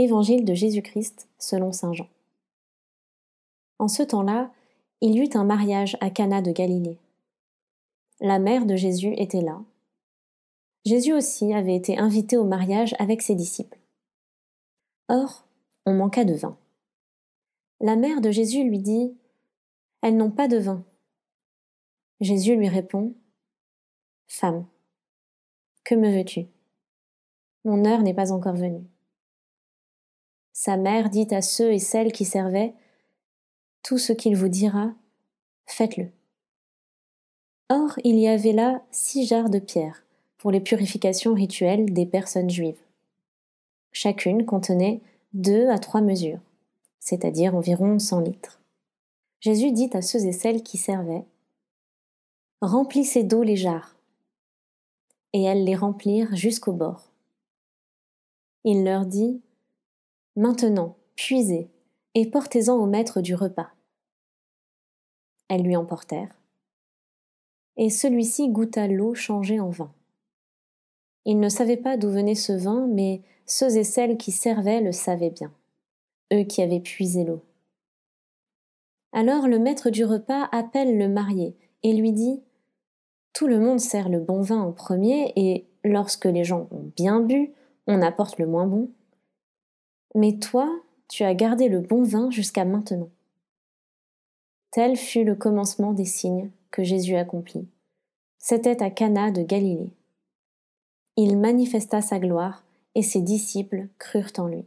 Évangile de Jésus-Christ selon Saint Jean. En ce temps-là, il y eut un mariage à Cana de Galilée. La mère de Jésus était là. Jésus aussi avait été invité au mariage avec ses disciples. Or, on manqua de vin. La mère de Jésus lui dit Elles n'ont pas de vin. Jésus lui répond Femme, que me veux-tu? Mon heure n'est pas encore venue. Sa mère dit à ceux et celles qui servaient Tout ce qu'il vous dira, faites-le. Or, il y avait là six jarres de pierre pour les purifications rituelles des personnes juives. Chacune contenait deux à trois mesures, c'est-à-dire environ cent litres. Jésus dit à ceux et celles qui servaient Remplissez d'eau les jarres. Et elles les remplirent jusqu'au bord. Il leur dit Maintenant, puisez et portez-en au maître du repas. Elles lui emportèrent. Et celui-ci goûta l'eau changée en vin. Il ne savait pas d'où venait ce vin, mais ceux et celles qui servaient le savaient bien, eux qui avaient puisé l'eau. Alors le maître du repas appelle le marié et lui dit Tout le monde sert le bon vin en premier, et lorsque les gens ont bien bu, on apporte le moins bon. Mais toi, tu as gardé le bon vin jusqu'à maintenant. Tel fut le commencement des signes que Jésus accomplit. C'était à Cana de Galilée. Il manifesta sa gloire et ses disciples crurent en lui.